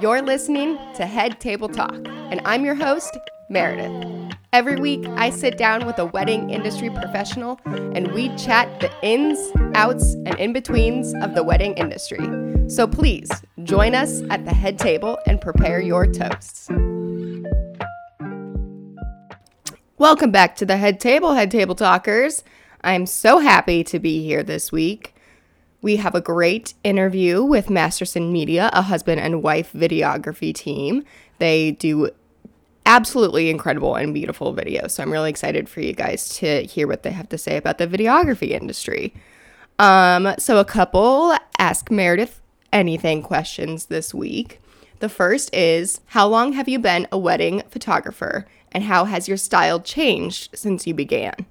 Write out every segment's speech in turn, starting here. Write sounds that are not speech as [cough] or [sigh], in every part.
You're listening to Head Table Talk, and I'm your host, Meredith. Every week, I sit down with a wedding industry professional and we chat the ins, outs, and in betweens of the wedding industry. So please join us at the head table and prepare your toasts. Welcome back to the head table, head table talkers. I'm so happy to be here this week. We have a great interview with Masterson Media, a husband and wife videography team. They do absolutely incredible and beautiful videos. So I'm really excited for you guys to hear what they have to say about the videography industry. Um, so a couple ask Meredith anything questions this week. The first is How long have you been a wedding photographer and how has your style changed since you began?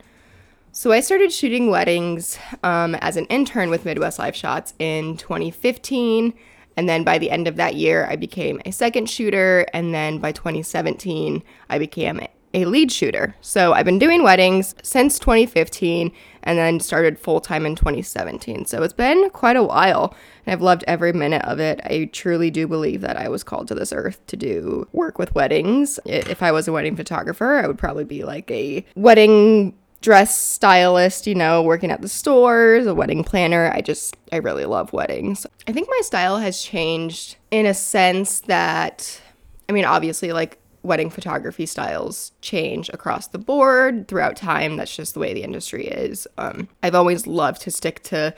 So I started shooting weddings um, as an intern with Midwest Live Shots in 2015. And then by the end of that year, I became a second shooter. And then by 2017, I became a lead shooter. So I've been doing weddings since 2015 and then started full time in 2017. So it's been quite a while and I've loved every minute of it. I truly do believe that I was called to this earth to do work with weddings. If I was a wedding photographer, I would probably be like a wedding dress stylist, you know, working at the stores, a wedding planner. I just, I really love weddings. I think my style has changed in a sense that, I mean, obviously, like wedding photography styles change across the board throughout time. That's just the way the industry is. Um, I've always loved to stick to,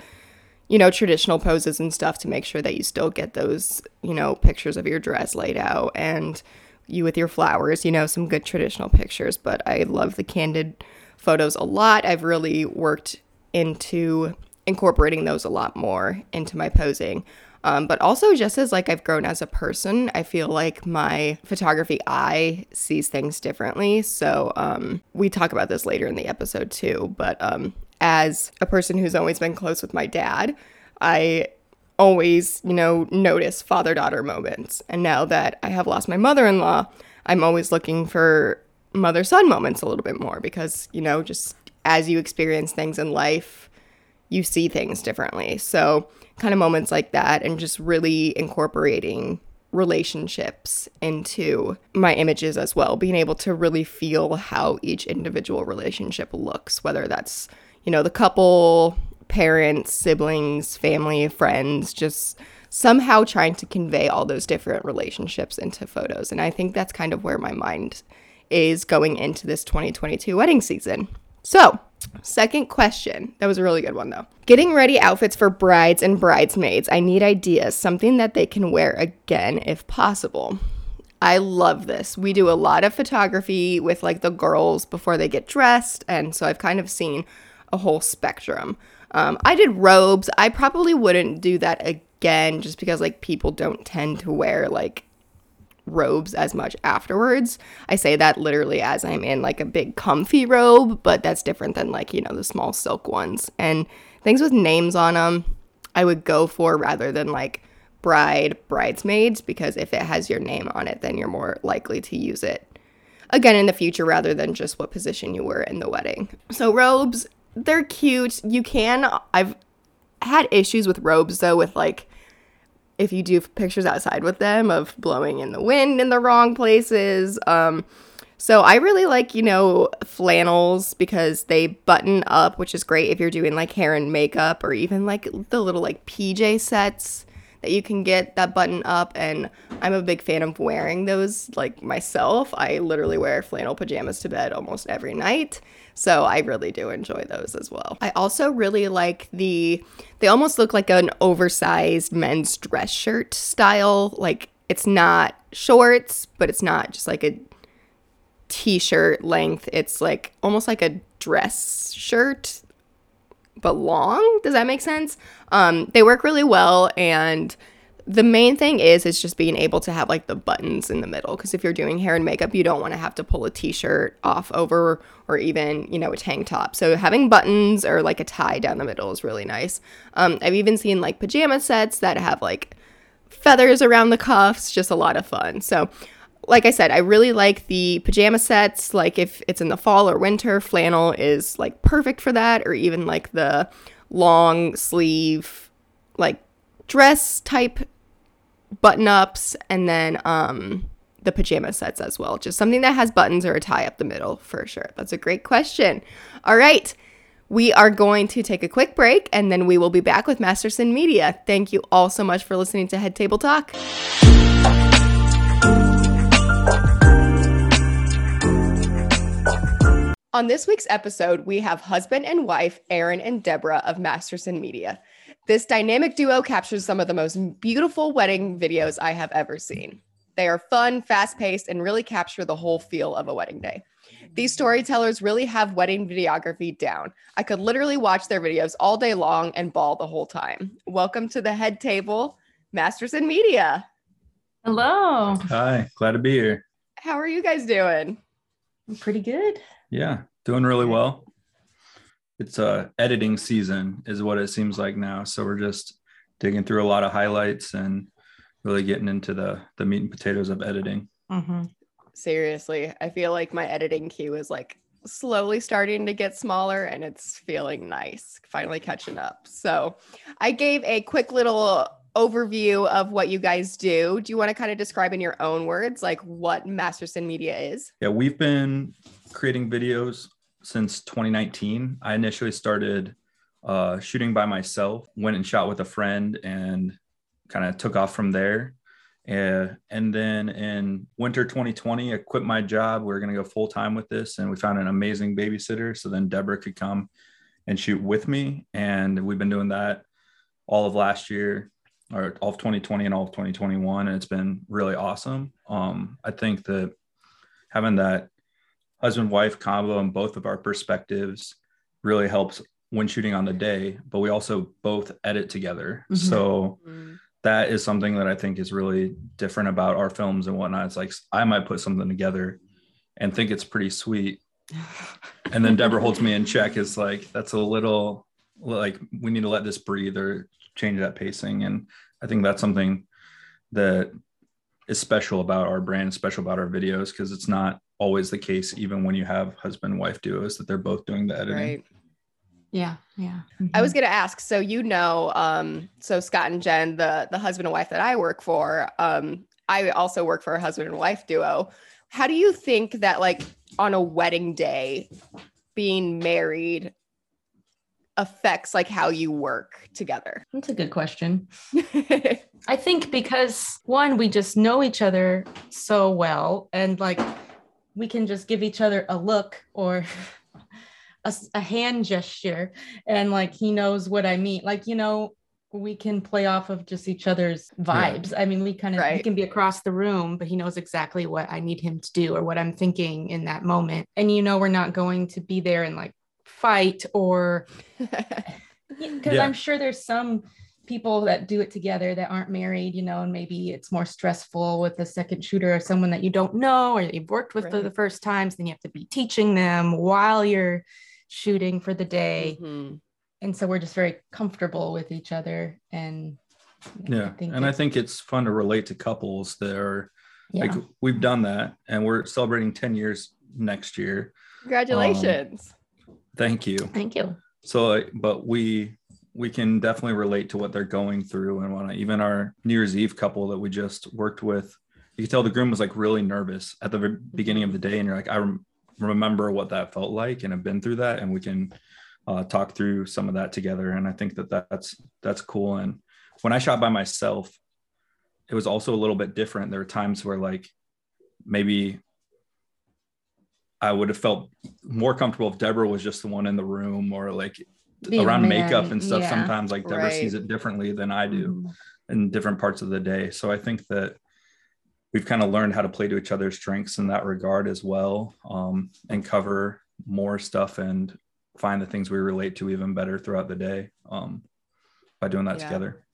you know, traditional poses and stuff to make sure that you still get those, you know, pictures of your dress laid out and you with your flowers, you know, some good traditional pictures. But I love the candid photos a lot. I've really worked into incorporating those a lot more into my posing. Um, but also just as like I've grown as a person, I feel like my photography eye sees things differently. So um, we talk about this later in the episode too. But um, as a person who's always been close with my dad, I always, you know, notice father daughter moments. And now that I have lost my mother in law, I'm always looking for mother son moments a little bit more because, you know, just as you experience things in life, you see things differently. So, kind of moments like that, and just really incorporating relationships into my images as well, being able to really feel how each individual relationship looks, whether that's, you know, the couple, parents, siblings, family, friends, just somehow trying to convey all those different relationships into photos. And I think that's kind of where my mind is going into this 2022 wedding season. So, second question. That was a really good one, though. Getting ready outfits for brides and bridesmaids. I need ideas, something that they can wear again if possible. I love this. We do a lot of photography with like the girls before they get dressed. And so I've kind of seen a whole spectrum. Um, I did robes. I probably wouldn't do that again just because like people don't tend to wear like robes as much afterwards. I say that literally as I'm in like a big comfy robe, but that's different than like, you know, the small silk ones. And things with names on them, I would go for rather than like bride, bridesmaids, because if it has your name on it, then you're more likely to use it again in the future rather than just what position you were in the wedding. So, robes, they're cute. You can, I've had issues with robes though, with like, if you do pictures outside with them of blowing in the wind in the wrong places. Um, so I really like, you know, flannels because they button up, which is great if you're doing like hair and makeup or even like the little like PJ sets that you can get that button up and I'm a big fan of wearing those like myself. I literally wear flannel pajamas to bed almost every night. So I really do enjoy those as well. I also really like the, they almost look like an oversized men's dress shirt style. Like it's not shorts, but it's not just like a t shirt length. It's like almost like a dress shirt, but long. Does that make sense? Um, they work really well and the main thing is is just being able to have like the buttons in the middle because if you're doing hair and makeup you don't want to have to pull a t-shirt off over or even you know a tank top. So having buttons or like a tie down the middle is really nice. Um, i've even seen like pajama sets that have like feathers around the cuffs just a lot of fun. So like i said i really like the pajama sets like if it's in the fall or winter flannel is like perfect for that or even like the long sleeve like dress type button ups and then um the pajama sets as well. Just something that has buttons or a tie up the middle for sure. That's a great question. All right. We are going to take a quick break and then we will be back with Masterson Media. Thank you all so much for listening to Head Table Talk. On this week's episode, we have husband and wife Aaron and Deborah of Masterson Media. This dynamic duo captures some of the most beautiful wedding videos I have ever seen. They are fun, fast paced, and really capture the whole feel of a wedding day. These storytellers really have wedding videography down. I could literally watch their videos all day long and bawl the whole time. Welcome to the head table, Masterson Media. Hello. Hi, glad to be here. How are you guys doing? I'm pretty good. Yeah, doing really well. It's a editing season is what it seems like now. So we're just digging through a lot of highlights and really getting into the the meat and potatoes of editing. Mm-hmm. Seriously, I feel like my editing queue is like slowly starting to get smaller and it's feeling nice, finally catching up. So, I gave a quick little overview of what you guys do. Do you want to kind of describe in your own words like what Masterson Media is? Yeah, we've been creating videos since 2019. I initially started uh, shooting by myself, went and shot with a friend, and kind of took off from there. Uh, and then in winter 2020, I quit my job. We were going to go full time with this, and we found an amazing babysitter. So then Deborah could come and shoot with me. And we've been doing that all of last year, or all of 2020 and all of 2021. And it's been really awesome. Um, I think that having that husband wife combo and both of our perspectives really helps when shooting on the day, but we also both edit together. Mhm. So, Mm. that is something that I think is really different about our films and whatnot. It's like I might put something together and think it's pretty sweet. [laughs] And then Deborah holds me in check is like, that's a little like we need to let this breathe or change that pacing. And I think that's something that is special about our brand, special about our videos, because it's not always the case, even when you have husband wife duos, that they're both doing the editing. Right. Yeah, yeah. I was gonna ask. So you know, um, so Scott and Jen, the the husband and wife that I work for, um, I also work for a husband and wife duo. How do you think that, like, on a wedding day, being married affects like how you work together? That's a good question. [laughs] I think because one, we just know each other so well, and like we can just give each other a look or [laughs] a hand gesture, and like he knows what I mean. Like, you know, we can play off of just each other's vibes. I mean, we kind of he Right. can be across the room, but he knows exactly what I need him to do or what I'm thinking in that moment. And you know, we're not going to be there and like fight or [laughs] [laughs] because Yeah. I'm sure there's some people that do it together that aren't married, you know, and maybe it's more stressful with a second shooter or someone that you don't know or you've worked with for the first times. Then you have to be teaching them while you're shooting for the day. Mhm. And so we're just very comfortable with each other. And Yeah. and I think it's fun to relate to couples that are yeah. like we've done that and we're celebrating 10 years next year Congratulations. thank you Thank you. so but we we can definitely relate to what they're going through and even our new year's eve couple that we just worked with you could tell the groom was like really nervous at the beginning of the day. And you're like i rem- remember what that felt like and I've been through that and we can uh, talk through some of that together. And i think that that's that's cool. And when i shot by myself it was also a little bit different. There were times where like maybe i would have felt more comfortable if deborah was just the one in the room or like Around makeup and stuff yeah. sometimes like deborah Right. sees it differently than i do Mhm. in different parts of the day. So I think that we've kind of learned how to play to each other's strengths in that regard as well, um, and cover more stuff and find the things we relate to even better throughout the day um, by doing that Yeah. together.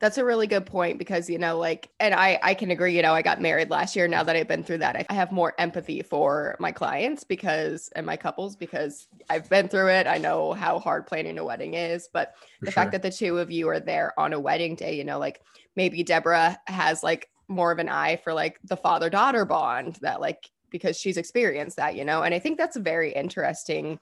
That's a really good point because you know, like, and I I can agree. You know, I got married last year. Now that I've been through that, I- have more empathy for my clients because and my couples because I've been through it. I know how hard planning a wedding is, but For the sure. fact that the two of you are there on a wedding day, you know, like maybe Deborah has like more of an eye for like the father daughter bond that like because she's experienced that, you know, and I think that's very interesting.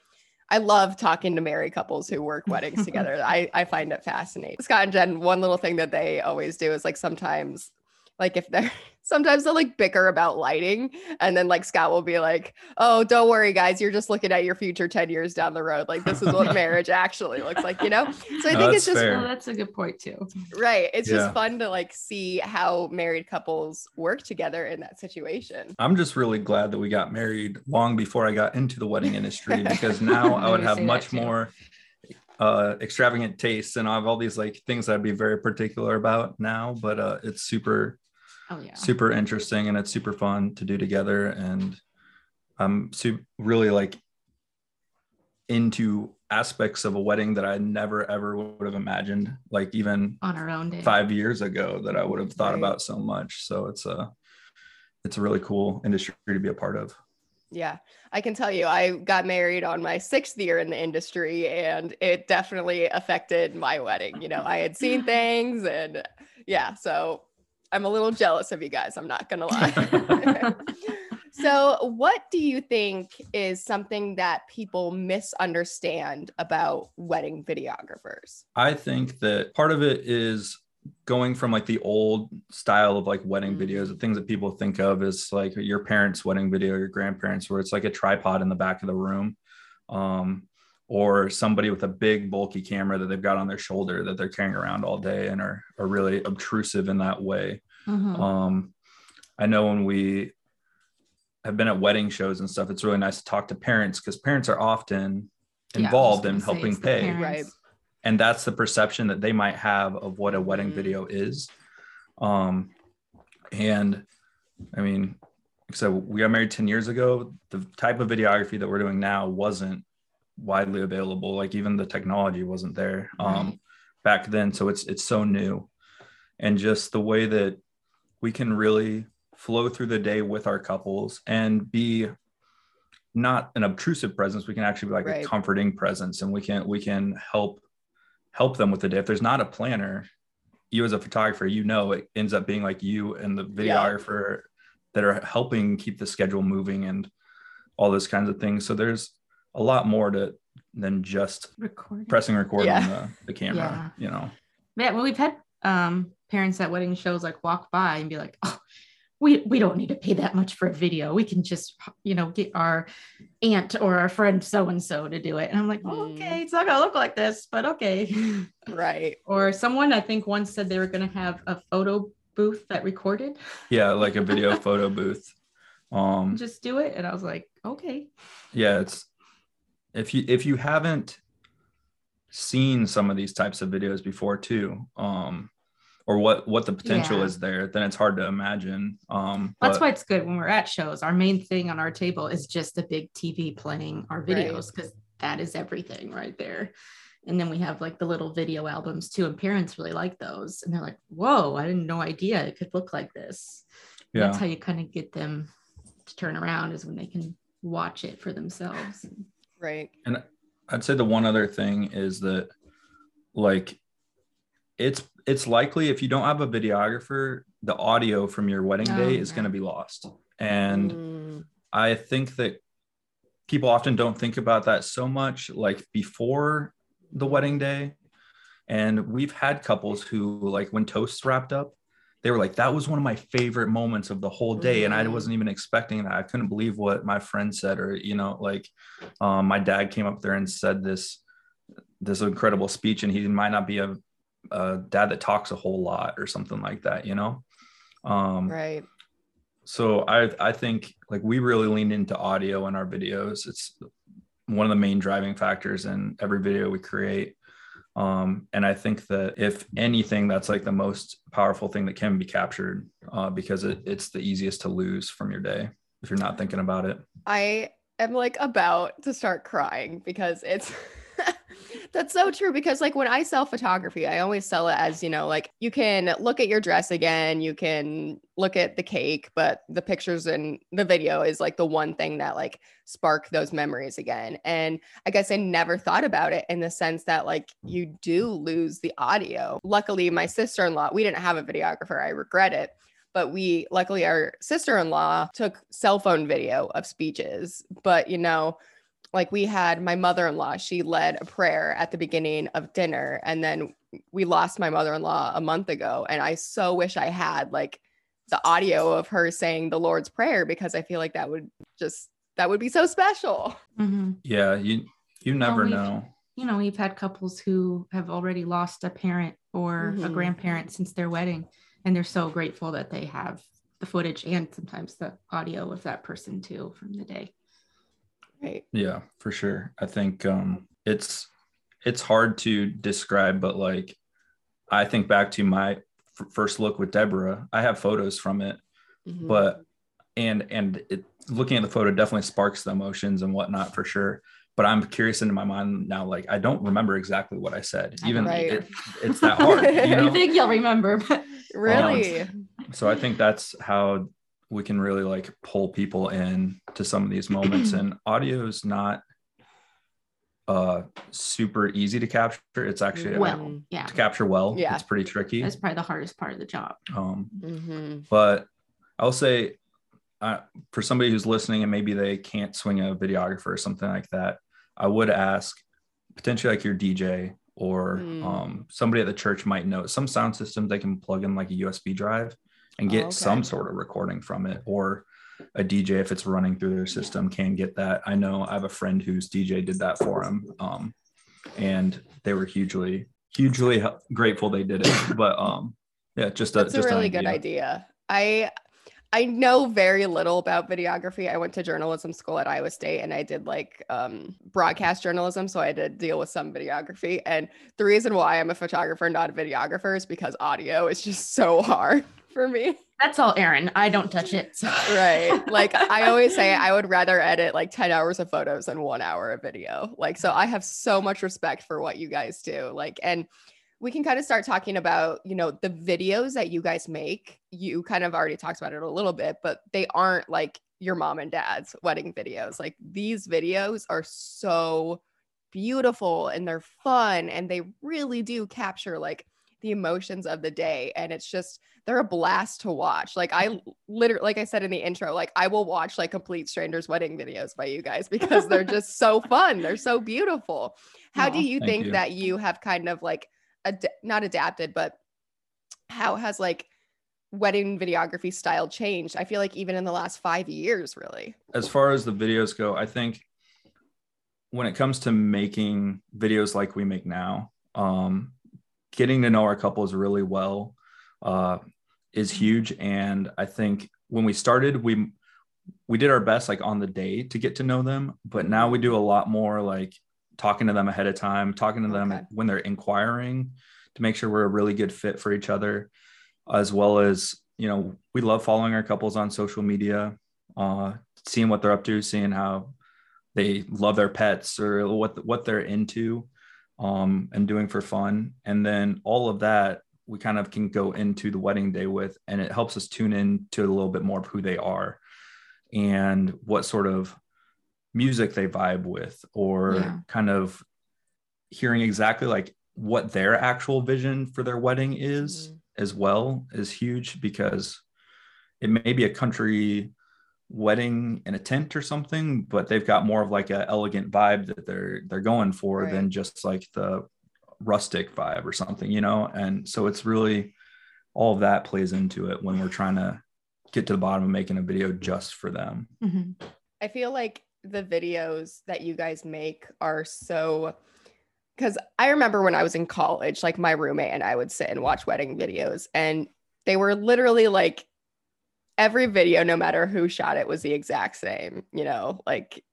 I love talking to married couples who work weddings [laughs] together. I, I find it fascinating. Scott and Jen, one little thing that they always do is like sometimes, like if they're sometimes they'll like bicker about lighting and then like scott will be like oh don't worry guys you're just looking at your future 10 years down the road like this is what [laughs] marriage actually looks like you know so i No, think it's just. Well, that's a good point too. right it's Yeah. just fun to like see how married couples work together in that situation I'm just really glad that we got married long before I got into the wedding industry [laughs] because now I would have much more uh extravagant tastes and I have all these like things I'd be very particular about now but uh it's super Oh yeah. super interesting and it's super fun to do together and I'm su- really like into aspects of a wedding that I never ever would have imagined like even On our own day. five years ago that I would have thought Right. about so much. So it's a it's a really cool industry to be a part of. yeah i can tell you i got married on my sixth year in the industry and it definitely affected my wedding you know i had seen [gasps] things and yeah so i'm a little jealous of you guys i'm not gonna lie [laughs] [laughs] So, what do you think is something that people misunderstand about wedding videographers? I think that part of it is going from like the old style of like wedding Mm. videos, the things that people think of is like your parents' wedding video, your grandparents, where it's like a tripod in the back of the room. Um, or somebody with a big bulky camera that they've got on their shoulder that they're carrying around all day and are, are really obtrusive in that way. Mhm. Um, I know when we have been at wedding shows and stuff, it's really nice to talk to parents because parents are often Yeah, I was involved gonna in helping pay. Right. And that's the perception that they might have of what a wedding Mhm. video is. Um, and I mean, so we got married 10 years ago. The type of videography that we're doing now wasn't widely available. Like even the technology wasn't there um, Right. back then. So it's it's so new. And just the way that we can really flow through the day with our couples and be not an obtrusive presence we can actually be like Right. a comforting presence and we can we can help help them with the day if there's not a planner you as a photographer you know it ends up being like you and the Yeah. videographer that are helping keep the schedule moving and all those kinds of things so there's a lot more to than just Recording. pressing record Yeah. on the, the camera you know Yeah, well, we've had um, parents at wedding shows like walk by and be like, "Oh, we we don't need to pay that much for a video. We can just, you know, get our aunt or our friend so and so to do it." And I'm like, oh. "Okay, it's not gonna look like this, but okay." [laughs] Right. or someone I think once said they were gonna have a photo booth that recorded. yeah like a video [laughs] photo booth um Just do it, and I was like, "Okay." yeah it's if you if you haven't seen some of these types of videos before too um or what what the potential Yeah. is there then it's hard to imagine um That's but- why it's good when we're at shows. Our main thing on our table is just a big TV playing our videos because that is everything right there. And then we have like the little video albums too, and parents really like those. And they're like, "Whoa, I didn't no idea it could look like this." Yeah That's how you kind of get them to turn around is when they can watch it for themselves. Right. And I'd say the one other thing is that like it's it's likely if you don't have a videographer, the audio from your wedding Oh, day is going to be lost. And Mm, I think that people often don't think about that so much like before the wedding day. And we've had couples who like when toasts wrapped up, they were like, that was one of my favorite moments of the whole day. And I Mhm. wasn't even expecting that. I couldn't believe what my friend said, or, you know, like um, my dad came up there and said this, this incredible speech, and he might not be a, a dad that talks a whole lot or something like that, you know? Um, right. so I I think like we really lean into audio in our videos. It's one of the main driving factors in every video we create. Um, and I think that if anything, that's like the most powerful thing that can be captured uh, because it, it's the easiest to lose from your day if you're not thinking about it. I am like about to start crying because it's that's so true because like when I sell photography, I always sell it as, you know, like you can look at your dress again, you can look at the cake, but the pictures and the video is like the one thing that like spark those memories again. And I guess I never thought about it in the sense that like you do lose the audio. Luckily, my sister-in-law, we didn't have a videographer. I regret it but we luckily our sister-in-law took cell phone video of speeches but you know like we had my mother-in-law she led a prayer at the beginning of dinner and then we lost my mother-in-law a month ago and i so wish i had like the audio of her saying the lord's prayer because i feel like that would just that would be so special Mm-hmm. Yeah, you you never we've- know. You know, we've had couples who have already lost a parent or a Mhm. grandparent since their wedding, and they're so grateful that they have the footage and sometimes the audio of that person too from the day. Right Yeah, for sure. I think um it's it's hard to describe, but like I think back to my f- first look with Deborah. I have photos from it, Mhm. but and and it looking at the photo definitely sparks the emotions and whatnot for sure. But I'm curious into my mind now, like I don't remember exactly what I said. Even Right. it, it's that hard, you I [laughs] know. think you'll remember, but really so i think that's how we can really like pull people in to some of these moments. [clears throat] And audio is not uh super easy to capture. It's actually well, yeah, to capture well Yeah. it's pretty tricky. That's probably the hardest part of the job. um hmm but i'll say uh, for somebody who's listening and maybe they can't swing a videographer or something like that i would ask potentially like your dj or Mm. um, somebody at the church might know. Some sound systems they can plug in like a usb drive and get Oh, okay. some sort of recording from it or a dj if it's running through their system can get that i know i have a friend whose dj did that for him um, and they were hugely hugely grateful they did it but um yeah just a, That's a just really good idea. I I know very little about videography. I went to journalism school at Iowa State and I did like um, broadcast journalism. So I had to deal with some videography. And the reason why I'm a photographer, not a videographer, is because audio is just so hard [laughs] for me. That's all Aaron. I don't touch it. So. Right. Like I always say, [laughs] I would rather edit like 10 hours of photos than one hour of video. Like, so I have so much respect for what you guys do. Like, and we can kind of start talking about, you know, the videos that you guys make. You kind of already talked about it a little bit, but they aren't like your mom and dad's wedding videos. Like these videos are so beautiful and they're fun and they really do capture like the emotions of the day. And it's just, they're a blast to watch. Like I literally, like I said in the intro, like I will watch like complete strangers wedding videos by you guys because they're [laughs] just so fun. They're so beautiful. How do you think you. that you have kind of like ad- not adapted, but how has like wedding videography style changed? I feel like even in the last five years, really. as far as the videos go, I think when it comes to making videos like we make now, um, getting to know our couples really well uh, is huge. And I think when we started, we we did our best like on the day to get to know them, but now we do a lot more like talking to them ahead of time, talking to them Okay. when they're inquiring to make sure we're a really good fit for each other, as well as you know we love following our couples on social media uh, seeing what they're up to, seeing how they love their pets or what what they're into, um, and doing for fun. And then all of that we kind of can go into the wedding day with, and it helps us tune in to a little bit more of who they are and what sort of music they vibe with, or Yeah. kind of hearing exactly like what their actual vision for their wedding is Mhm. as well is huge because it may be a country wedding in a tent or something but they've got more of like a elegant vibe that they're they're going for Right. than just like the rustic vibe or something you know and so it's really all of that plays into it when we're trying to get to the bottom of making a video just for them Mhm. I feel like the videos that you guys make are so because I remember when I was in college, like my roommate and I would sit and watch wedding videos, and they were literally like every video, no matter who shot it, was the exact same, you know, like,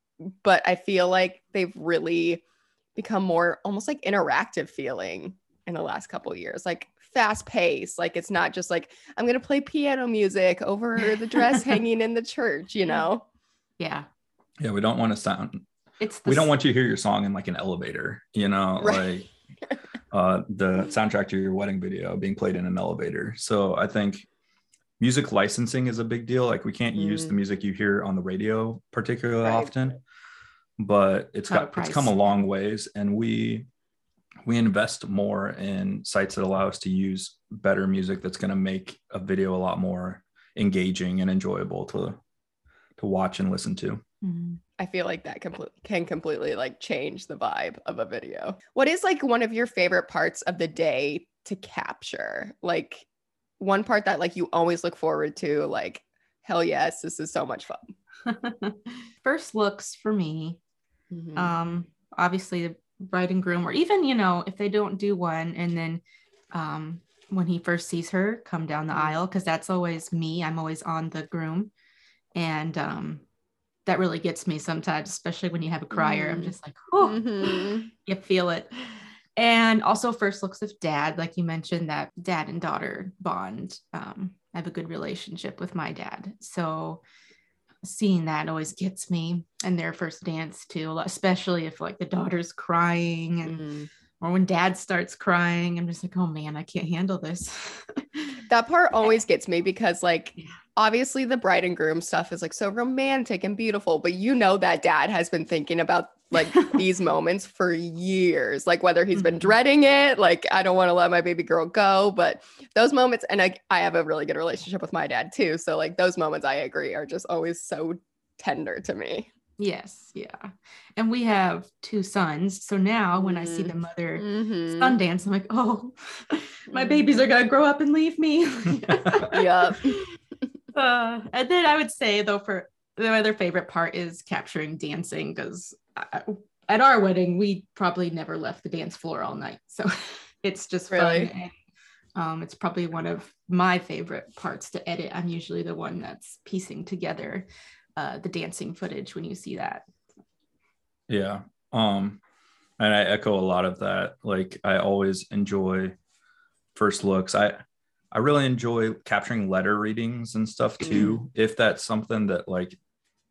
but I feel like they've really become more almost like interactive feeling in the last couple years, like fast pace. Like it's not just like I'm gonna play piano music over the dress [laughs] hanging in the church, you know. Yeah. Yeah we don't want to sound It's we don't want you to hear your song in like an elevator you know Right. like [laughs] uh the soundtrack to your wedding video being played in an elevator so i think music licensing is a big deal like we can't use Mm. the music you hear on the radio particularly Right. often but it's Got a it's come a long ways and we we invest more in sites that allow us to use better music that's going to make a video a lot more engaging and enjoyable to to watch and listen to Mhm. I feel like that can completely like change the vibe of a video. What is like one of your favorite parts of the day to capture? Like one part that like you always look forward to, like, hell yes, this is so much fun. [laughs] First looks for me. Mm-hmm. Um, obviously the bride and groom, or even, you know, if they don't do one and then um when he first sees her come down the mm-hmm. aisle, because that's always me. I'm always on the groom. And um that really gets me sometimes, especially when you have a crier. Mm. I'm just like, oh, mm-hmm. [laughs] you feel it. And also, first looks of dad, like you mentioned, that dad and daughter bond. Um, I have a good relationship with my dad. So, seeing that always gets me and their first dance too, especially if like the daughter's crying and mm-hmm. or when dad starts crying. I'm just like, oh man, I can't handle this. that part [laughs] always gets me because like yeah obviously the bride and groom stuff is like so romantic and beautiful, but you know that dad has been thinking about like [laughs] these moments for years, like whether he's been mm-hmm. dreading it, like I don't want to let my baby girl go, but those moments, and I, I have a really good relationship with my dad too. So like those moments I agree are just always so tender to me. Yes, yeah. And we have two sons. So now when I see the mm-hmm. mother mm-hmm. son dance, I'm like, oh, [laughs] my babies are gonna grow up and leave me. [laughs] yep. Uh, and then I would say though, for the other favorite part is capturing dancing because at our wedding we probably never left the dance floor all night, so [laughs] it's just really? fun. And, um, it's probably one of my favorite parts to edit. I'm usually the one that's piecing together uh, the dancing footage when you see that. Yeah. Um, and I echo a lot of that. Like I always enjoy first looks. I I really enjoy capturing letter readings and stuff too. Mm. If that's something that like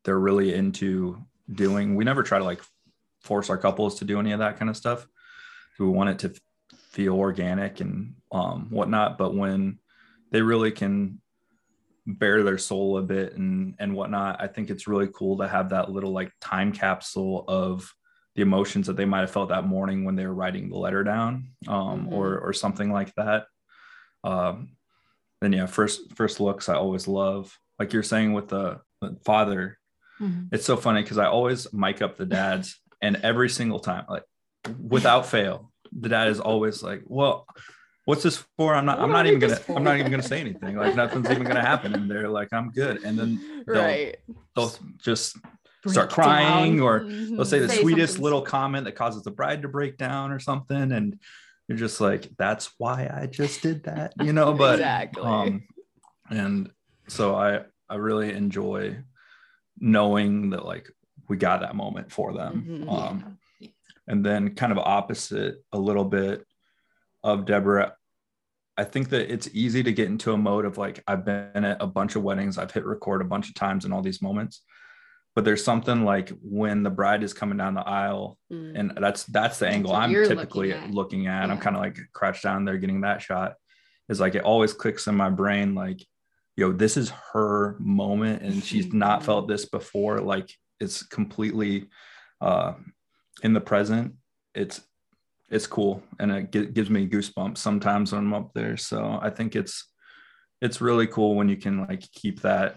they're really into doing, we never try to like force our couples to do any of that kind of stuff. We want it to feel organic and um, whatnot. But when they really can bare their soul a bit and and whatnot, I think it's really cool to have that little like time capsule of the emotions that they might have felt that morning when they were writing the letter down, um, mm-hmm. or or something like that. Um, then yeah, first first looks I always love. Like you're saying with the, the father, mm-hmm. it's so funny because I always mic up the dads, [laughs] and every single time, like without fail, the dad is always like, "Well, what's this for? I'm not. What I'm not even gonna. I'm not even gonna say anything. Like nothing's even gonna happen." And they're like, "I'm good." And then they'll, right. they'll just break start crying, down. or mm-hmm. they'll say the say sweetest little comment that causes the bride to break down or something, and you're just like that's why i just did that you know [laughs] but exactly um and so i i really enjoy knowing that like we got that moment for them mm-hmm. um and then kind of opposite a little bit of deborah i think that it's easy to get into a mode of like i've been at a bunch of weddings i've hit record a bunch of times in all these moments but there's something like when the bride is coming down the aisle mm. and that's that's the that's angle i'm typically looking at, looking at. Yeah. i'm kind of like crouched down there getting that shot is like it always clicks in my brain like yo this is her moment and she's not felt this before like it's completely uh in the present it's it's cool and it g- gives me goosebumps sometimes when i'm up there so i think it's it's really cool when you can like keep that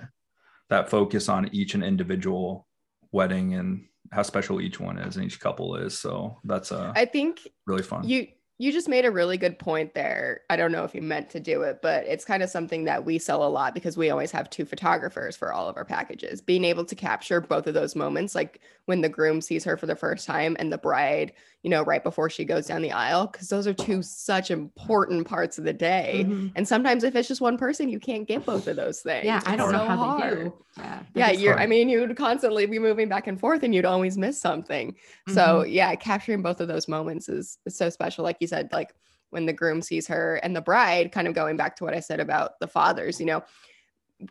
that focus on each and individual wedding and how special each one is and each couple is. So that's a I think really fun. You you just made a really good point there. I don't know if you meant to do it, but it's kind of something that we sell a lot because we always have two photographers for all of our packages. Being able to capture both of those moments, like when the groom sees her for the first time and the bride, you know, right before she goes down the aisle, because those are two such important parts of the day. Mm-hmm. And sometimes if it's just one person, you can't get both of those things. Yeah, I don't know how hard. they do. Yeah, yeah you're. Hard. I mean, you'd constantly be moving back and forth, and you'd always miss something. Mm-hmm. So yeah, capturing both of those moments is, is so special. Like you said, like when the groom sees her and the bride, kind of going back to what I said about the fathers, you know,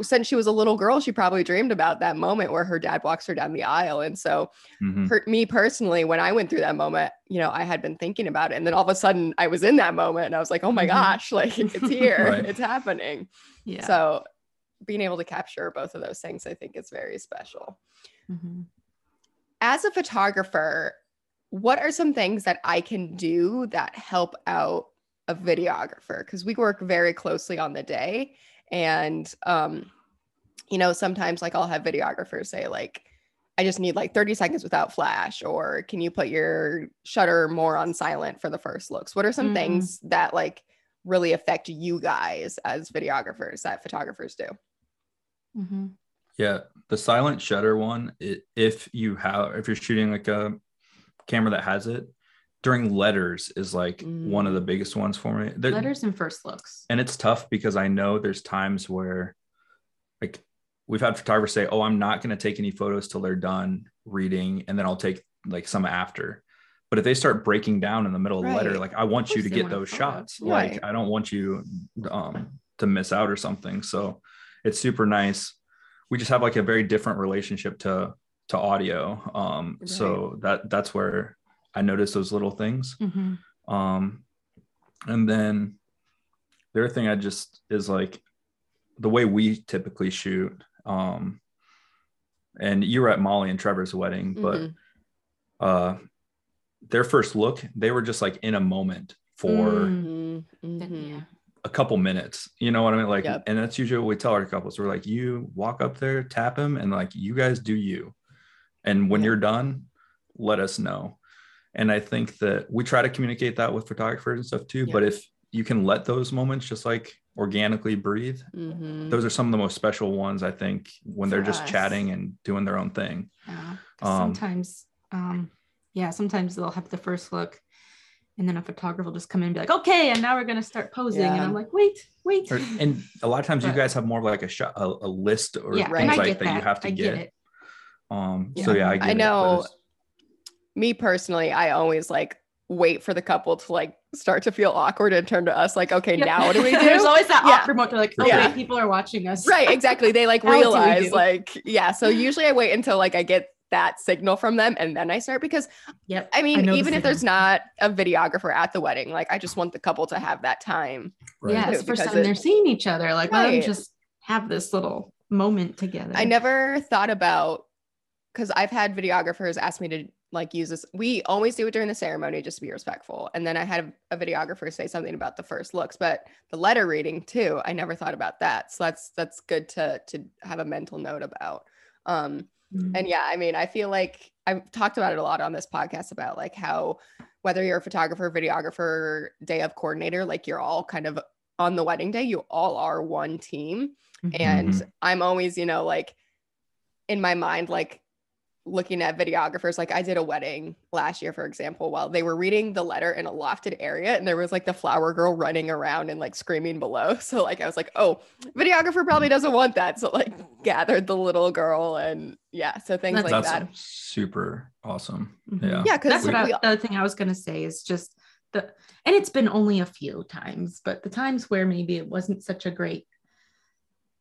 since she was a little girl, she probably dreamed about that moment where her dad walks her down the aisle. And so, mm-hmm. for me personally, when I went through that moment, you know, I had been thinking about it. And then all of a sudden I was in that moment and I was like, oh my mm-hmm. gosh, [laughs] like it's [laughs] here, right. it's happening. Yeah. So, being able to capture both of those things, I think is very special. Mm-hmm. As a photographer, what are some things that I can do that help out a videographer? Because we work very closely on the day. And, um, you know, sometimes like I'll have videographers say, like, I just need like 30 seconds without flash, or can you put your shutter more on silent for the first looks? What are some Mhm. things that like really affect you guys as videographers that photographers do? Mm-hmm. Yeah, the silent shutter one. i if you have, if you're shooting like a camera that has it, during letters is like one of the biggest ones for me. Letters and first looks. and it's tough because I know there's times where, like, we've had photographers say, "Oh, I'm not going to take any photos till they're done reading, and then I'll take like some after." But if they start breaking down in the middle of the letter, like I want you to get those shots. Right. Like I don't want you um, to miss out or something. So it's super nice. We just have like a very different relationship to to audio. Um, So that that's where I notice those little things. Mm-hmm. Um, and then the other thing I just is like the way we typically shoot. Um, and you were at Molly and Trevor's wedding, but Mhm. uh, their first look, they were just like in a moment for Mm. Mhm. Mhm. A couple minutes. You know what I mean? Like, Yep. and that's usually what we tell our couples. We're like, you walk up there, tap him, and like, you guys do you. And when you're done, let us know. And I think that we try to communicate that with photographers and stuff too. Yeah. But if you can let those moments just like organically breathe, Mhm. those are some of the most special ones, I think, when they're just us. chatting and doing their own thing. Yeah. 'cause Um, sometimes, um, yeah, sometimes they'll have the first look, and then a photographer will just come in and be like, "Okay, and now we're gonna start posing," and I'm like, "Wait, wait." Or, and a lot of times you guys have more of like a shot, a, a list or yeah, things right. like that, that. you have to I get. get it. Um, Yeah. so yeah, I, I know me personally, I always like wait for the couple to like start to feel awkward and turn to us like, okay, Yep. now what do we [laughs] do? There's always that Yeah. awkward moment. They're like, For "Okay, sure. people are watching us." right, exactly. They like [laughs] Now what do realize do? like, yeah. So usually I wait until like I get that signal from them and then I start because Yep. I mean, know the even if feeling. there's not a videographer at the wedding, like I just want the couple to have that time. right. Yeah, it's too, the first time it- they're seeing each other. Like, let them just have this little moment together. I never thought about because I've had videographers ask me to like use this. We always do it during the ceremony just to be respectful. And then I had a, a videographer say something about the first looks, but the letter reading too. I never thought about that. So that's that's good to to have a mental note about. Um, Mhm. and yeah, I mean, I feel like I've talked about it a lot on this podcast about like how whether you're a photographer, videographer, day of coordinator, like you're all kind of on the wedding day, you all are one team. Mhm. And I'm always, you know, like in my mind, like looking at videographers. Like I did a wedding last year, for example, while they were reading the letter in a lofted area, and there was like the flower girl running around and like screaming below. [laughs] So like I was like, oh, videographer probably doesn't want that. So like gathered the little girl and yeah, so things That's like That's that. super awesome. Mhm. Yeah. Yeah, because that's what I, we, the other thing I was gonna say is just the and it's been only a few times, but the times where maybe it wasn't such a great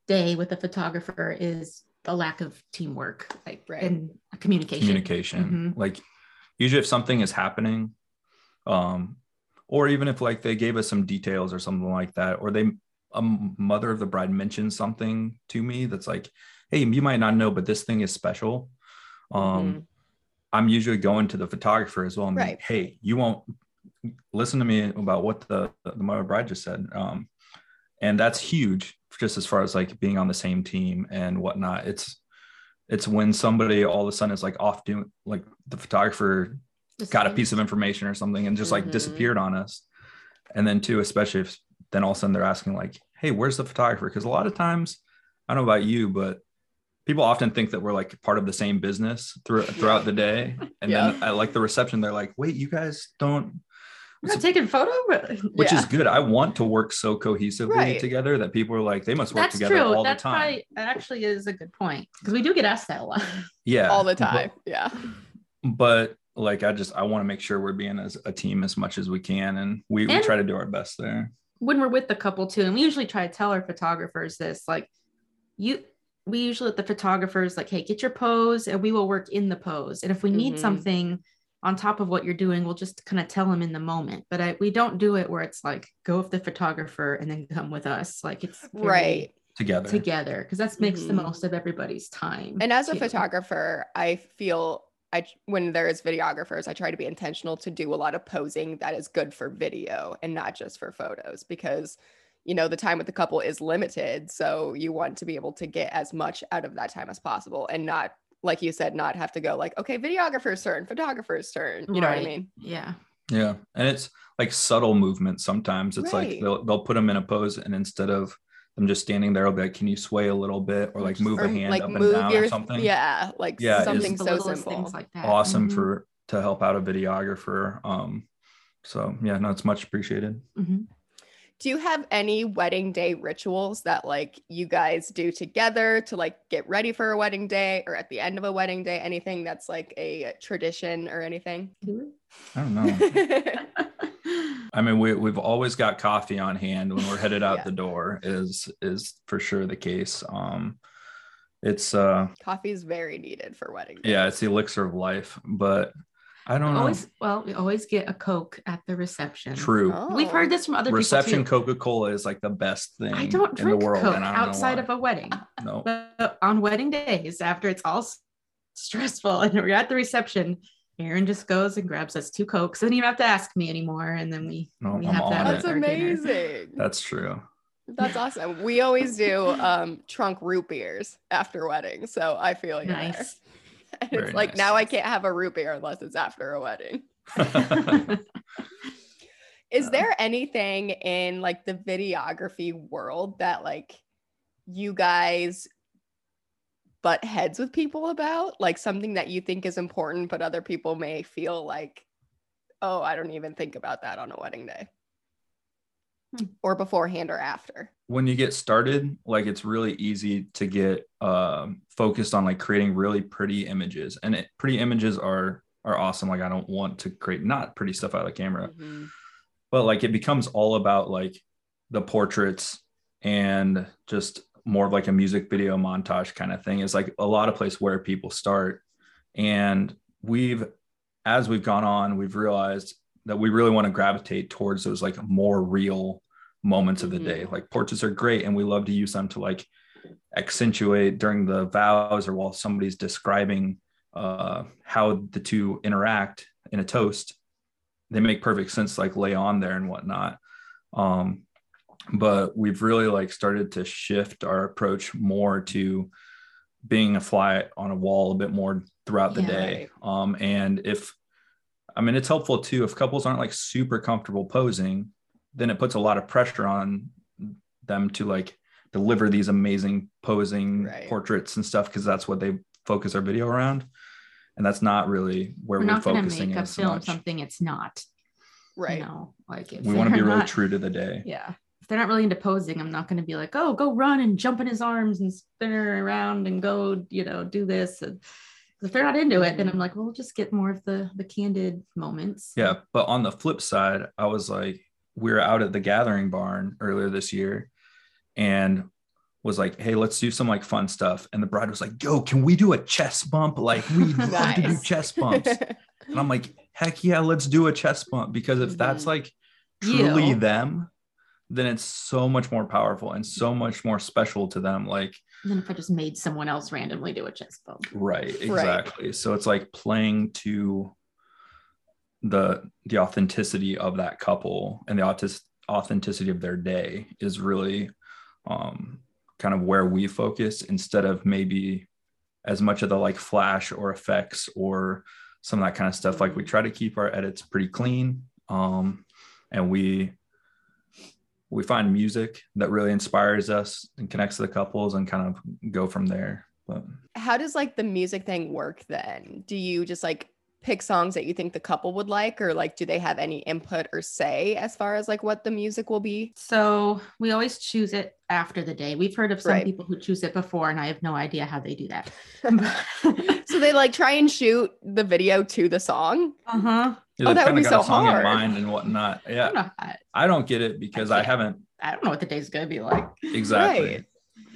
day with a photographer is the lack of teamwork, like Right. and communication. communication Mhm. like usually if something is happening um or even if like they gave us some details or something like that or they a mother of the bride mentioned something to me that's like hey you might not know but this thing is special um Mhm. i'm usually going to the photographer as well and Right. like, hey you won't listen to me about what the the mother of the bride just said um and that's huge just as far as like being on the same team and whatnot it's it's when somebody all of a sudden is like off doing like the photographer Just got a piece of information or something and just like Mhm. disappeared on us. And then too especially if then all of a sudden they're asking like hey where's the photographer? Because a lot of times i don't know about you but people often think that we're like part of the same business through, throughout the day. [laughs] And then at like the reception they're like wait you guys don't We're not taking photo, but which Yeah. is good i want to work so cohesively Right. together that people are like they must work that's together true. all That's the time probably that actually is a good point because we do get asked that a lot. [laughs] yeah all the but- time. Yeah. but like i just i want to make sure we're being as a team as much as we can and we, we try to do our best there when we're with the couple too, and we usually try to tell our photographers this, like you we usually let the photographers like, hey, get your pose and we will work in the pose. And if we need Mhm. something on top of what you're doing, we'll just kind of tell them in the moment. But I, we don't do it where it's like go with the photographer and then come with us. Like it's Right. together together because that makes the Mhm. most of everybody's time. And as a too. photographer, I feel I when there's videographers, I try to be intentional to do a lot of posing that is good for video and not just for photos because you know the time with the couple is limited, so you want to be able to get as much out of that time as possible and not like you said, not have to go like, okay, videographer's turn, photographer's turn. You know what I mean? Yeah. Yeah, and it's like subtle movements. Sometimes it's Right. like they'll they'll put them in a pose, and instead of them just standing there, I'll be like, "Can you sway a little bit, or like move Or a hand like up and move down your or something?" yeah, like Yeah, it's- something so simple. things like that. awesome Mhm. for to help out a videographer. Um, so yeah, no, it's much appreciated. Mhm. Do you have any wedding day rituals that like you guys do together to like get ready for a wedding day or at the end of a wedding day? Anything that's like a tradition or anything? I don't know. [laughs] I mean, we we've always got coffee on hand when we're headed out Yeah. the door. Is is for sure the case. Um, it's uh, Coffee is very needed for wedding day. yeah, it's the elixir of life. But I don't know. always well, we always get a Coke at the reception. True. We've Oh. heard this from other people Reception. Coca Cola is like the best thing. I don't in the drink world, Coke and I don't outside why. of a wedding. [laughs] no. But on wedding days, after it's all stressful [laughs] and we're at the reception, Aaron just goes and grabs us two Cokes. Doesn't even have to ask me anymore. And then we, No, we I'm have that. That's with our dinner. amazing. That's true. That's awesome. We always do um trunk root beers after weddings. So I feel you there. [laughs] And Very it's like nice. now I can't have a root beer unless it's after a wedding. [laughs] [laughs] Is there anything in like the videography world that like you guys butt heads with people about? Like something that you think is important, but other people may feel like, oh, I don't even think about that on a wedding day. Hmm. Or beforehand or after. when you get started, like it's really easy to get um, focused on like creating really pretty images, and it, pretty images are are awesome. Like I don't want to create not pretty stuff out of the camera, Mhm. but like it becomes all about like the portraits and just more of like a music video montage kind of thing. Is like a lot of place where people start, and we've as we've gone on, we've realized that we really want to gravitate towards those like more real moments of the Mhm. day. Like portraits are great and we love to use them to like accentuate during the vows or while somebody's describing uh, how the two interact in a toast. They make perfect sense, like lay on there and whatnot. Um, but we've really like started to shift our approach more to being a fly on a wall a bit more throughout the Yeah. day. Um, and if I mean, it's helpful too if couples aren't like super comfortable posing, then it puts a lot of pressure on them to like deliver these amazing posing Right. portraits and stuff because that's what they focus our video around. And that's not really where We're we're, not going to focusing make a as film much. something it's not. Right. You know, like if We want to be really not- true to the day. Yeah. If they're not really into posing, I'm not going to be like, oh, go run and jump in his arms and spin her around and go, you know, do this. And if they're not into it, then Mm-hmm. I'm like, well, we'll just get more of the the candid moments. Yeah. But on the flip side, I was like, we were out at the gathering barn earlier this year and was like, hey, let's do some like fun stuff. And the bride was like, yo, can we do a chest bump? Like, we [laughs] love to do Nice. chest bumps. And I'm like, heck yeah, let's do a chest bump because if that's Mhm. like truly You. them, then it's so much more powerful and so much more special to them. Like, And then if I just made someone else randomly do a chest bump. right, exactly. So it's like playing to the the authenticity of that couple and the autis- authenticity of their day is really um kind of where we focus instead of maybe as much of the like flash or effects or some of that kind of stuff like we try to keep our edits pretty clean um and we we find music that really inspires us and connects to the couples and kind of go from there but How does like the music thing work then? Do you just like pick songs that you think the couple would like or like do they have any input or say as far as like what the music will be? So we always choose it after the day. We've heard of some Right. people who choose it before, and I have no idea how they do that. [laughs] [laughs] so they like try and shoot the video to the song? uh huh. Yeah, Oh, that would be got so a song hard. in mind and whatnot. I [laughs] Yeah, don't know. I, I don't get it because I, can't. haven't I don't know what the day's gonna be like. exactly. Right.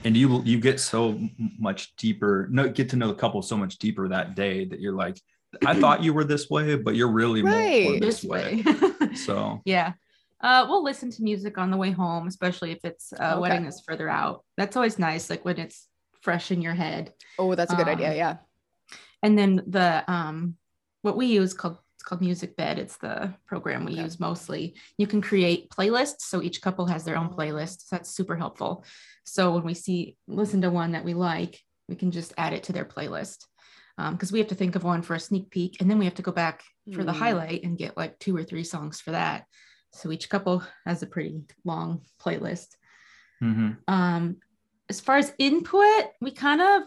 And you you get so much deeper, no, get to know the couple so much deeper that day that you're like, I [clears throat] thought you were this way, but you're really more- more this, This way. way. [laughs] So yeah. Uh, we'll listen to music on the way home, especially if it's a Okay. wedding that's further out. That's always nice, like when it's fresh in your head. Oh, that's a good Um, idea. Yeah. And then the um, what we use called it's called Music Bed. It's the program we Okay. use mostly. You can create playlists, so each couple has their own Oh. playlist. So that's super helpful. So when we see listen to one that we like, we can just add it to their playlist. because um, we have to think of one for a sneak peek and then we have to go back for the Mm. highlight and get like two or three songs for that so each couple has a pretty long playlist Mhm. um as far as input we kind of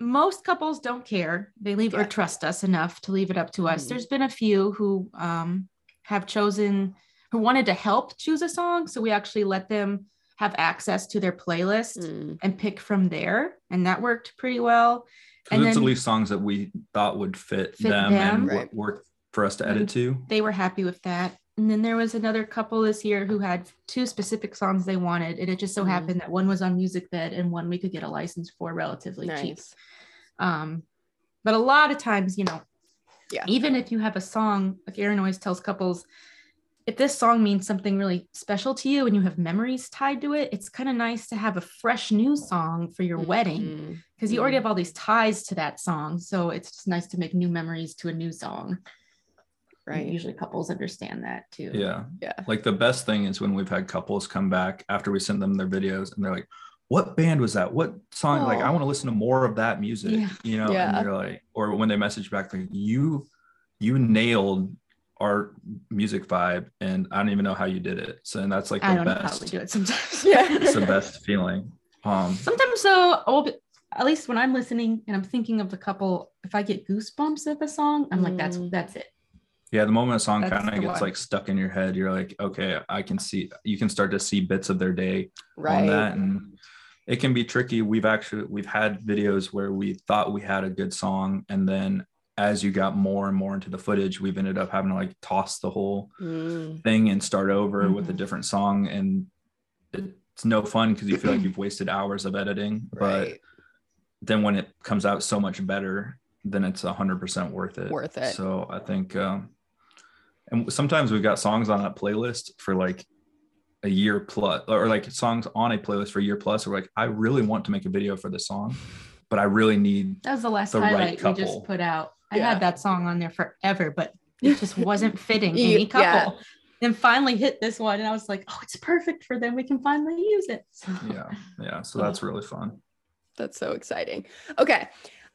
most couples don't care they leave or trust us enough to leave it up to us Mhm. there's been a few who um have chosen who wanted to help choose a song so we actually let them have access to their playlist Mm. and pick from there and that worked pretty well. And it's then- at least songs that we thought would fit, Fit them, them. and Right. work for us to edit to. they were happy with that. And then there was another couple this year who had two specific songs they wanted. And it just so Mhm. happened that one was on Music Bed and one we could get a license for relatively cheap. Um, but a lot of times, you know, Yeah. even if you have a song, like Aaron always tells couples, if this song means something really special to you and you have memories tied to it, it's kind of nice to have a fresh new song for your wedding Mm. because you already have all these ties to that song. So it's just nice to make new memories to a new song. Right. Usually couples understand that too. Yeah. Yeah. Like the best thing is when we've had couples come back after we sent them their videos and they're like, what band was that? What song? Like, I Oh. want to listen to more of that music, Yeah. you know? Yeah. And they're like, or when they message back, like, you, you nailed our music vibe and I don't even know how you did it. So, and that's like the I the don't know how best, we do it sometimes. [laughs] Yeah. it's the best feeling. Um, sometimes though, I'll be, at least when I'm listening and I'm thinking of the couple, if I get goosebumps of a song, I'm like, that's Mm. that's it. Yeah, the moment a song kind of gets one. like stuck in your head, you're like, okay, I can see. You can start to see bits of their day on that, and it can be tricky. We've actually we've had videos where we thought we had a good song, and then as you got more and more into the footage, we've ended up having to like toss the whole Mm. thing and start over with a Mhm. different song, and it's no fun because you feel like you've wasted hours of editing. But then when it comes out so much better, then it's a hundred percent worth it. Worth it. So I think, um, and sometimes we've got songs on that playlist for like a year plus, or like songs on a playlist for a year plus. Or like, I really want to make a video for this song, but I really need. That was the last The right highlight we just put out. I Yeah. had that song on there forever, but [laughs] it just wasn't fitting You- any couple. yeah. Then finally hit this one, and I was like, oh, it's perfect for them. We can finally use it. So, [laughs] Yeah, yeah. So that's really fun. That's so exciting. Okay.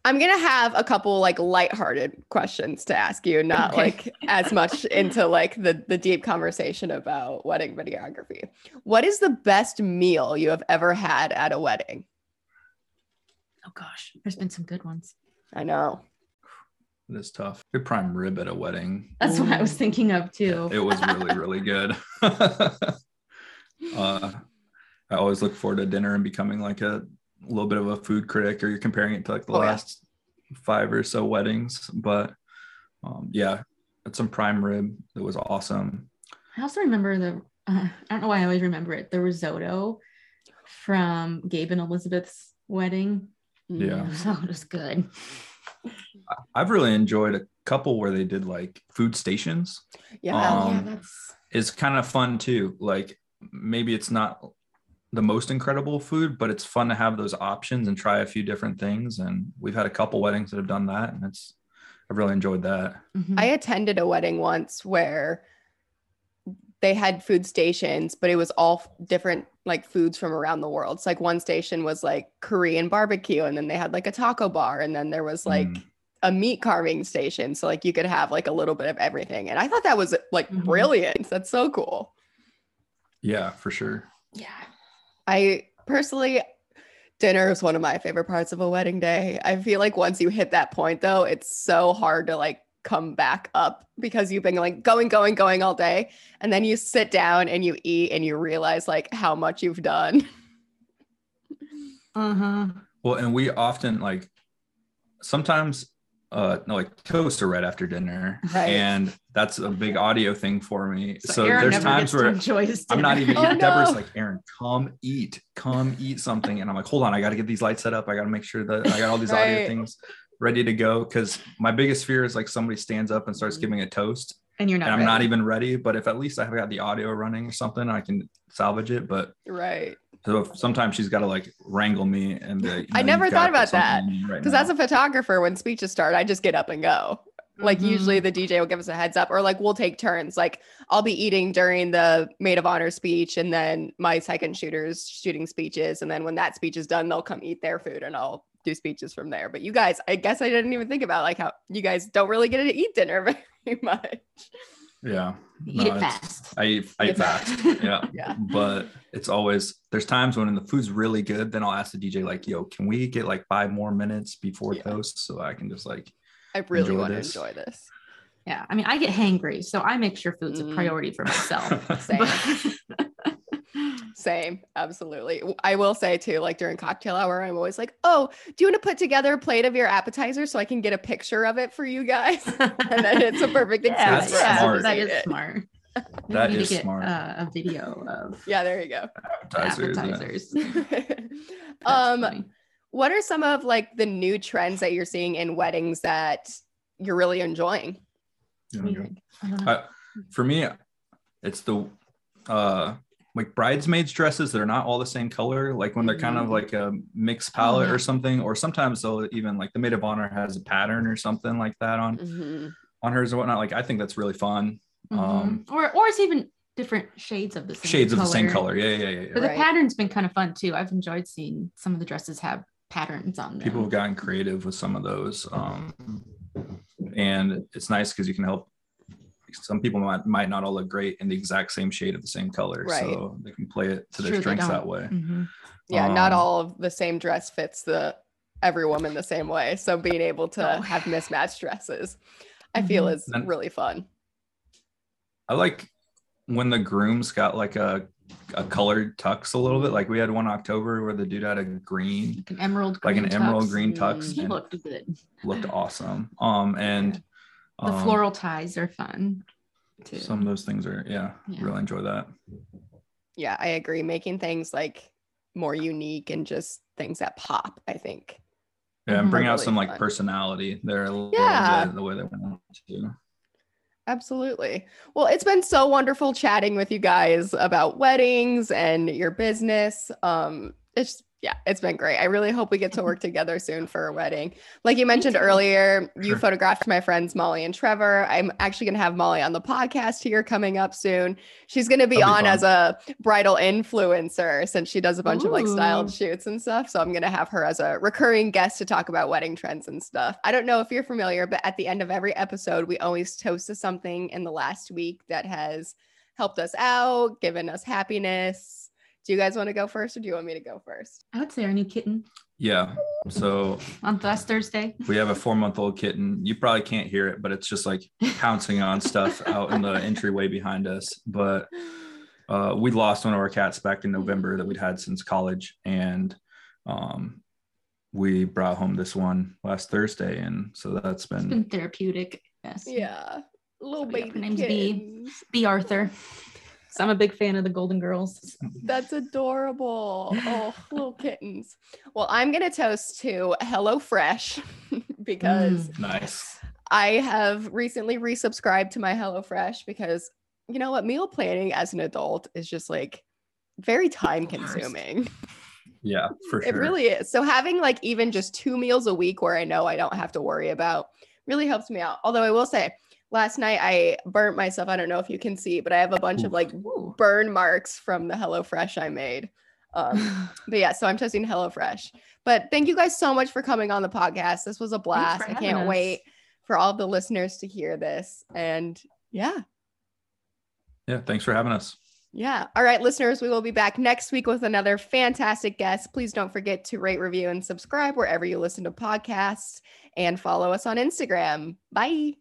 I'm gonna have a couple like lighthearted questions to ask you, not Okay. like as much [laughs] into like the the deep conversation about wedding videography. What is the best meal you have ever had at a wedding? oh gosh, there's been some good ones. I know. It is tough. Good prime rib at a wedding. That's what I was thinking of too. It was really, really good. [laughs] uh, I always look forward to dinner and becoming like a little bit of a food critic, or you're comparing it to like the Oh, yeah. last five or so weddings. But um, yeah, it's some prime rib. It was awesome. I also remember the, uh, [laughs] I don't know why I always remember it, the risotto from Gabe and Elizabeth's wedding. Yeah. [laughs] Oh, it was good. I- I've really enjoyed a couple where they did like food stations. Yeah. Um, yeah, that's It's kind of fun too. Like maybe it's not the most incredible food, but it's fun to have those options and try a few different things. And we've had a couple weddings that have done that, and it's I've really enjoyed that. mhm. I attended a wedding once where they had food stations, but it was all different like foods from around the world. So like one station was like Korean barbecue, and then they had like a taco bar, and then there was like Mm. a meat carving station. So like you could have like a little bit of everything. And I thought that was like Mhm. brilliant. That's so cool. Yeah, for sure. yeah. I personally dinner is one of my favorite parts of a wedding day. I feel like once you hit that point though, it's so hard to like come back up because you've been like going going going all day and then you sit down and you eat and you realize like how much you've done. [laughs] Uh-huh. Well, and we often like sometimes uh no like toast are right after dinner. Right. And that's a big audio thing for me. So, Aaron there's times where I'm not even Oh, eating. Deborah's no. like, Aaron, come eat, come eat something. And I'm like, hold on, I got to get these lights set up. I got to make sure that I got all these audio things ready to go. Cause my biggest fear is like somebody stands up and starts Mhm. giving a toast and you're not. and I'm not even ready. But if at least I have got the audio running or something, I can salvage it. But Right. So if, sometimes she's got to like wrangle me and be like, I never thought about that, in right Because as a photographer, when speeches start, I just get up and go. Like usually Mhm. the DJ will give us a heads up or like we'll take turns. Like I'll be eating during the maid of honor speech and then my second shooter's shooting speeches. And then when that speech is done, they'll come eat their food and I'll do speeches from there. But you guys, I guess I didn't even think about like how you guys don't really get to eat dinner [laughs] very much. Yeah. Eat No, it fast. I eat, I Eat eat fast. yeah. [laughs] Yeah. But it's always there's times when the food's really good, then I'll ask the DJ like, "Yo, can we get like five more minutes before Yeah. toast so I can just like I really Enjoy want to enjoy this. Yeah, I mean, I get hangry, so I make sure food's Mm. a priority for myself. [laughs] Same. But- [laughs] Same, absolutely. I will say too, like during cocktail hour, I'm always like, "Oh, do you want to put together a plate of your appetizer so I can get a picture of it for you guys?" [laughs] and then it's a perfect excuse yeah, That's for yeah, [laughs] to smart. just that eat is it. smart. We That need is to get smart. Uh, a video of Yeah, there you go. appetizers. appetizers. [laughs] That's um, funny. what are some of like the new trends that you're seeing in weddings that you're really enjoying? You What wanna do you go? think? I don't know. Uh, For me, it's the uh like bridesmaids dresses that are not all the same color, like when they're kind of Mhm. like a mixed palette yeah. or something, or sometimes they'll even like the maid of honor has a pattern or something like that on Mm-hmm. on hers and whatnot. Like I think that's really fun. Um, Mhm. or or it's even different shades of the same Shades of the same color. Yeah, yeah, yeah. yeah. But Right. the pattern's been kind of fun too. I've enjoyed seeing some of the dresses have patterns on them. people have gotten creative with some of those um, and it's nice because you can help some people might, might not all look great in the exact same shade of the same color Right. so they can play it to their true, strengths that don't. way Mhm. Yeah, not Um, all of the same dress fits the every woman the same way. So being able to No. have mismatched dresses, I feel Mhm. is Then- really fun. i like when the grooms got like a, a colored tux a little bit like we had one october where the dude had a green Like an emerald like an green emerald tux. green Mm. tux He looked good. looked awesome um and The um, floral ties are fun too. some of those things are yeah, Yeah. really enjoy that Yeah, I agree. Making things like more unique and just things that pop, I think. yeah and Mhm. bring out Really some like fun. personality there a little Yeah. bit the way they want to Absolutely. Well, it's been so wonderful chatting with you guys about weddings and your business. Um, it's yeah, it's been great. I really hope we get to work [laughs] together soon for a wedding. Like you mentioned earlier, you Sure. photographed my friends Molly and Trevor. I'm actually going to have Molly on the podcast here coming up soon. She's going to be on fun. as a bridal influencer since she does a bunch of like styled shoots and stuff. So I'm going to have her as a recurring guest to talk about wedding trends and stuff. I don't know if you're familiar, but at the end of every episode, we always toast to something in the last week that has helped us out, given us happiness. Do you guys want to go first or do you want me to go first? I would say our new kitten yeah so on last Thursday. [laughs] We have a four month old kitten. You probably can't hear it, but it's just like pouncing on stuff out in the [laughs] entryway behind us. But uh, we lost one of our cats back in November that we'd had since college. And um, we brought home this one last Thursday. And so that's It's been, been therapeutic. Yes. Yeah. Little So, yeah, baby her name's Bea. kittens. Bea Arthur. So I'm a big fan of the Golden Girls. That's adorable. Oh, little kittens. Well, I'm going to toast to HelloFresh [laughs] because Mm. nice. I have recently resubscribed to my HelloFresh because you know what? Meal planning as an adult is just like very time consuming. Yeah, for sure. It really is. So having like even just two meals a week where I know I don't have to worry about really helps me out. Although I will say, last night I burnt myself. I don't know if you can see, but I have a bunch of like burn marks from the HelloFresh I made. Um, [sighs] but yeah, so I'm toasting HelloFresh. But thank you guys so much for coming on the podcast. This was a blast. I can't us. wait for all of the listeners to hear this. And yeah, Yeah. Thanks for having us. yeah. All right, listeners, we will be back next week with another fantastic guest. Please don't forget to rate, review, and subscribe wherever you listen to podcasts and follow us on Instagram. Bye.